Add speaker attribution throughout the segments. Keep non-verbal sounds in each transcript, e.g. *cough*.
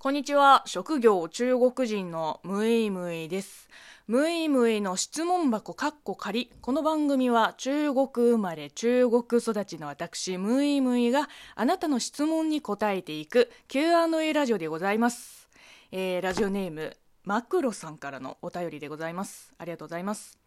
Speaker 1: こんにちは。職業中国人のムイムイです。ムイムイの質問箱カッコ仮。この番組は中国生まれ中国育ちの私ムイムイがあなたの質問に答えていく Q&A ラジオでございます。えー、ラジオネームマクロさんからのお便りでございます。ありがとうございます。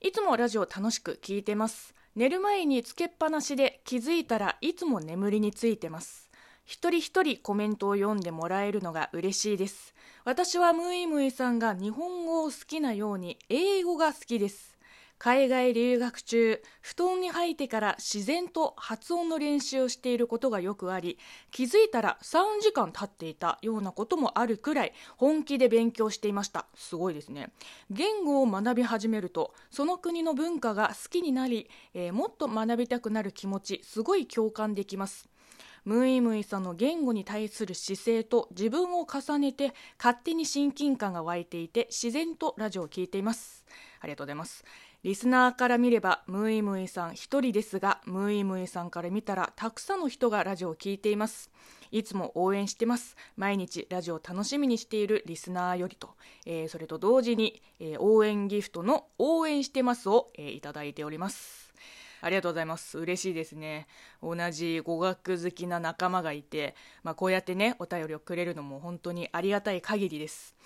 Speaker 1: いつもラジオ楽しく聞いてます。寝る前につけっぱなしで気づいたらいつも眠りについてます。一人一人コメントを読んでもらえるのが嬉しいです。私はムイムイさんが日本語を好きなように英語が好きです。海外留学中、布団に入ってから自然と発音の練習をしていることがよくあり、気づいたら3時間経っていたようなこともあるくらい本気で勉強していました。すごいですね。言語を学び始めると、その国の文化が好きになり、えー、もっと学びたくなる気持ち、すごい共感できます。ムイムイさんの言語に対する姿勢と自分を重ねて勝手に親近感が湧いていて自然とラジオを聴いています。ありがとうございます。リスナーから見ればムイムイさん一人ですがムイムイさんから見たらたくさんの人がラジオを聴いています。いつも応援してます。毎日ラジオを楽しみにしているリスナーよりと、えー、それと同時に、えー、応援ギフトの応援してますを、えー、いただいております。ありがとうございます。嬉しいですね。同じ語学好きな仲間がいて、まあ、こうやってね、お便りをくれるのも本当にありがたい限りです。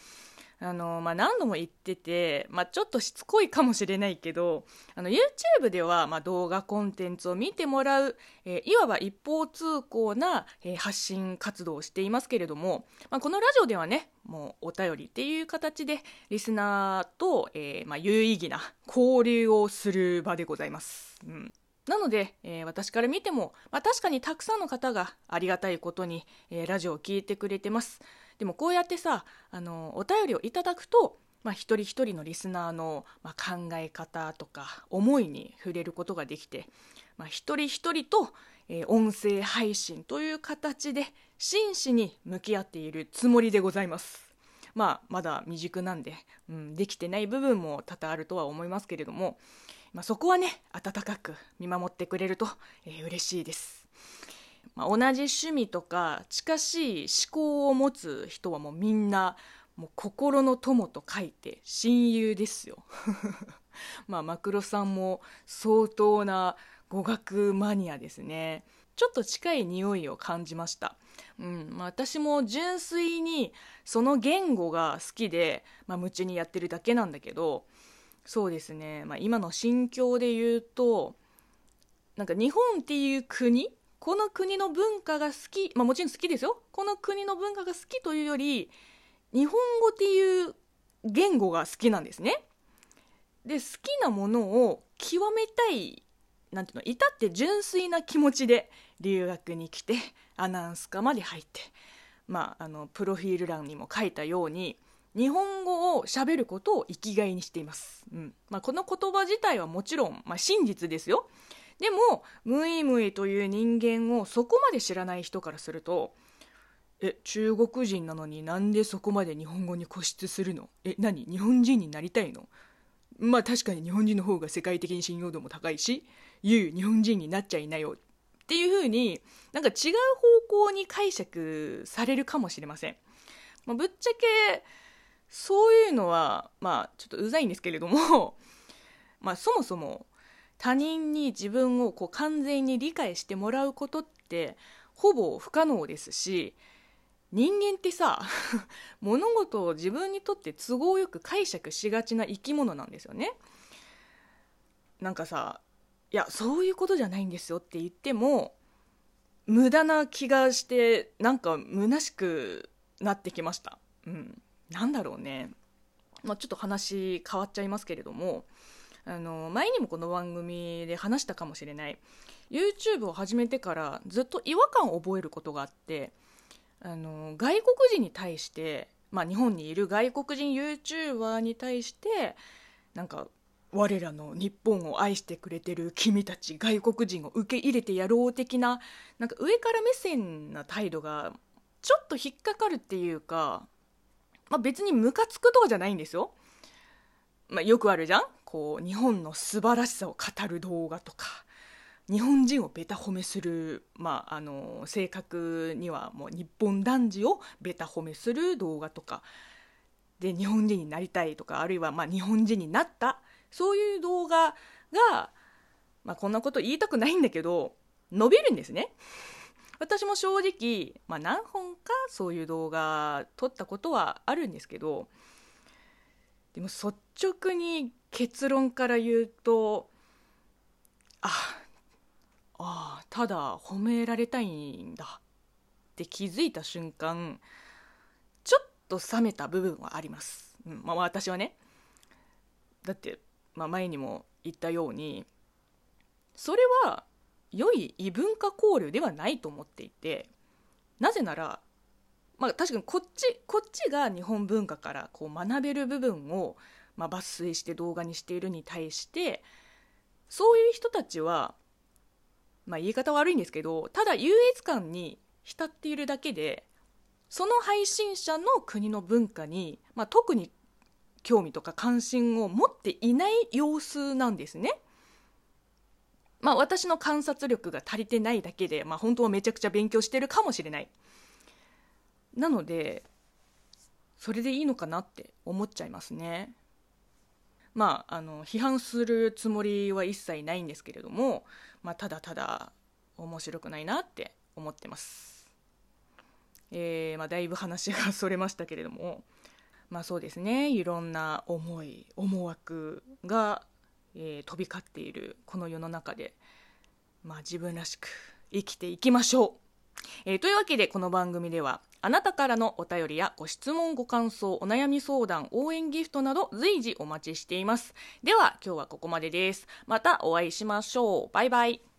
Speaker 1: あの、まあ、何度も言ってて、まあ、ちょっとしつこいかもしれないけど、あの、YouTube では、ま動画コンテンツを見てもらう、えー、いわば一方通行な、えー、発信活動をしていますけれども、まあ、このラジオではね、もうお便りっていう形で、リスナーと、えー、ま有意義な交流をする場でございます。うん、なので、えー、私から見ても、まあ、確かにたくさんの方がありがたいことに、えー、ラジオを聴いてくれてます。でもこうやってさ、あのお便りをいただくと、まあ、一人一人のリスナーの、まあ、考え方とか思いに触れることができて、まあ、一人一人と、えー、音声配信という形で真摯に向き合っているつもりでございます。まあ、まだ未熟なんで、うん、できてない部分も多々あるとは思いますけれども、まあ、そこはね温かく見守ってくれると、えー、嬉しいです。まあ、同じ趣味とか近しい思考を持つ人はもうみんなもう心の友と書いて親友ですよ。*laughs* まあマクロさんも相当な語学マニアですね。ちょっと近い匂いを感じました。うんまあ、私も純粋にその言語が好きで、まあ、夢中にやってるだけなんだけどそうですね、まあ、今の心境で言うとなんか日本っていう国この国の文化が好き、まあ、もちろん好きですよこの国の文化が好きというより日本語っていう言語が好きなんですね。で好きなものを極めたいなんていうの至って純粋な気持ちで留学に来てアナウンス科まで入ってまああのプロフィール欄にも書いたように日本語を喋ることを生きがいにしています。うんまあ、この言葉自体はもちろん、まあ、真実ですよ。でも、ムイムイという人間をそこまで知らない人からすると、え、中国人なのになんでそこまで日本語に固執するの？え、何？日本人になりたいの？まあ確かに日本人の方が世界的に信用度も高いし、言う日本人になっちゃいなよっていう風になんか違う方向に解釈されるかもしれません。まあ、ぶっちゃけ、そういうのは、まあ、ちょっとうざいんですけれども、まあ、そもそも他人に自分をこう完全に理解してもらうことってほぼ不可能ですし人間ってさ *laughs* 物事を自分にとって都合よく解釈しがちな生き物なんですよね。なんかさいやそういうことじゃないんですよって言っても無駄な気がしてなんか虚しくなってきました。うんなんだろうね、まあ、ちょっと話変わっちゃいますけれどもあの前にもこの番組で話したかもしれない YouTube を始めてからずっと違和感を覚えることがあってあの外国人に対して、まあ、日本にいる外国人 YouTuber に対してなんか我らの日本を愛してくれてる君たち外国人を受け入れてやろう的ななんか上から目線な態度がちょっと引っかかるっていうかまあ、別にムカつくとかじゃないんですよ。まあ、よくあるじゃん？こう日本の素晴らしさを語る動画とか日本人をベタ褒めする、まあ、あの性格にはもう日本男児をベタ褒めする動画とかで日本人になりたいとかあるいはまあ日本人になったそういう動画が、まあ、こんなこと言いたくないんだけど伸びるんですね。私も正直、まあ、何本かそういう動画撮ったことはあるんですけどでも率直に結論から言うとああただ褒められたいんだ。って気づいた瞬間ちょっと冷めた部分はあります、うんまあ、私はね。だって、まあ、前にも言ったようにそれは良い異文化交流ではないと思っていてなぜならまあ確かにこっちこっちが日本文化からこう学べる部分を、まあ、抜粋して動画にしているに対してそういう人たちはまあ言い方悪いんですけどただ優越感に浸っているだけでその配信者の国の文化に、まあ、特に興味とか関心を持っていない様子なんですね。まあ私の観察力が足りてないだけで、まあ本当はめちゃくちゃ勉強してるかもしれない。なので、それでいいのかなって思っちゃいますね。まあ、あの、批判するつもりは一切ないんですけれども、まあ、ただただ面白くないなって思ってます。えー、まあ、だいぶ話がそれましたけれども、まあそうですね、いろんな思い、思惑がえー、飛び交っているこの世の中で、まあ、自分らしく生きていきましょう。えー、というわけでこの番組ではあなたからのお便りやご質問ご感想お悩み相談応援ギフトなど随時お待ちしています。では今日はここまでです。またお会いしましょう。バイバイ。